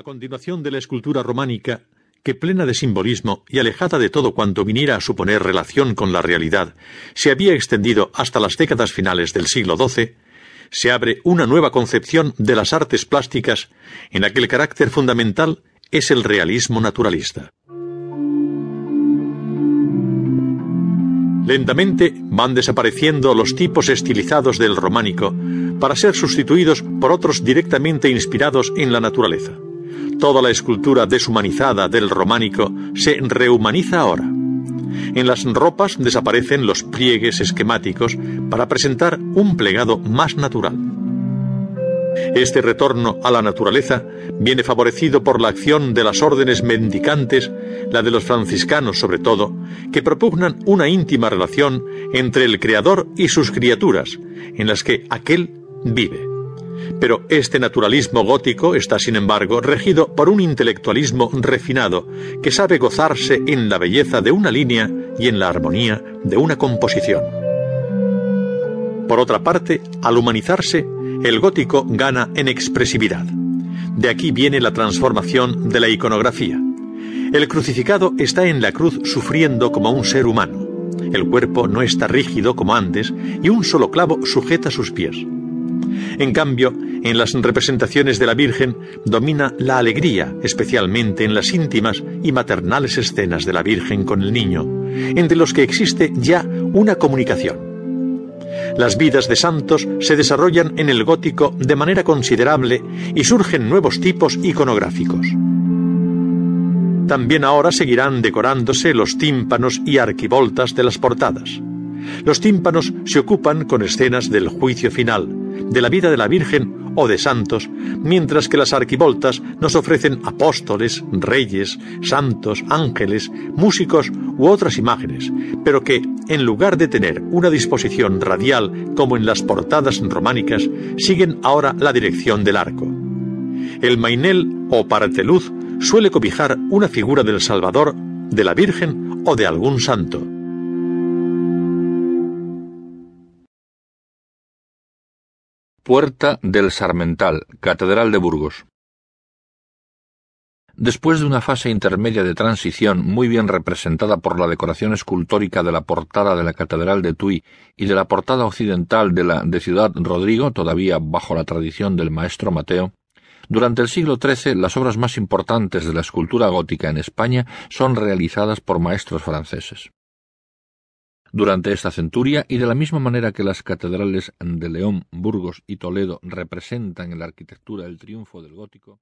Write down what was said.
A continuación de la escultura románica, que plena de simbolismo y alejada de todo cuanto viniera a suponer relación con la realidad, se había extendido hasta las décadas finales del siglo XII, se abre una nueva concepción de las artes plásticas en la que el carácter fundamental es el realismo naturalista. Lentamente van desapareciendo los tipos estilizados del románico para ser sustituidos por otros directamente inspirados en la naturaleza. Toda la escultura deshumanizada del románico se rehumaniza ahora. En las ropas desaparecen los pliegues esquemáticos para presentar un plegado más natural. Este retorno a la naturaleza viene favorecido por la acción de las órdenes mendicantes, la de los franciscanos sobre todo, que propugnan una íntima relación entre el Creador y sus criaturas, en las que aquel vive. Pero este naturalismo gótico está, sin embargo, regido por un intelectualismo refinado que sabe gozarse en la belleza de una línea y en la armonía de una composición. Por otra parte, al humanizarse, el gótico gana en expresividad. De aquí viene la transformación de la iconografía. El crucificado está en la cruz sufriendo como un ser humano. El cuerpo no está rígido como antes y un solo clavo sujeta sus pies. En cambio, en las representaciones de la Virgen domina la alegría, especialmente en las íntimas y maternales escenas de la Virgen con el niño, entre los que existe ya una comunicación. Las vidas de santos se desarrollan en el gótico de manera considerable y surgen nuevos tipos iconográficos. También ahora seguirán decorándose los tímpanos y arquivoltas de las portadas. Los tímpanos se ocupan con escenas del juicio final, de la vida de la Virgen o de santos, mientras que las arquivoltas nos ofrecen apóstoles, reyes, santos, ángeles, músicos u otras imágenes, pero que, en lugar de tener una disposición radial como en las portadas románicas, siguen ahora la dirección del arco. El mainel o parteluz suele cobijar una figura del Salvador, de la Virgen o de algún santo. Puerta del Sarmental, Catedral de Burgos. Después de una fase intermedia de transición muy bien representada por la decoración escultórica de la portada de la Catedral de Tui y de la portada occidental de la de Ciudad Rodrigo, todavía bajo la tradición del maestro Mateo, durante el siglo XIII las obras más importantes de la escultura gótica en España son realizadas por maestros franceses. Durante esta centuria, y de la misma manera que las catedrales de León, Burgos y Toledo representan en la arquitectura el triunfo del gótico,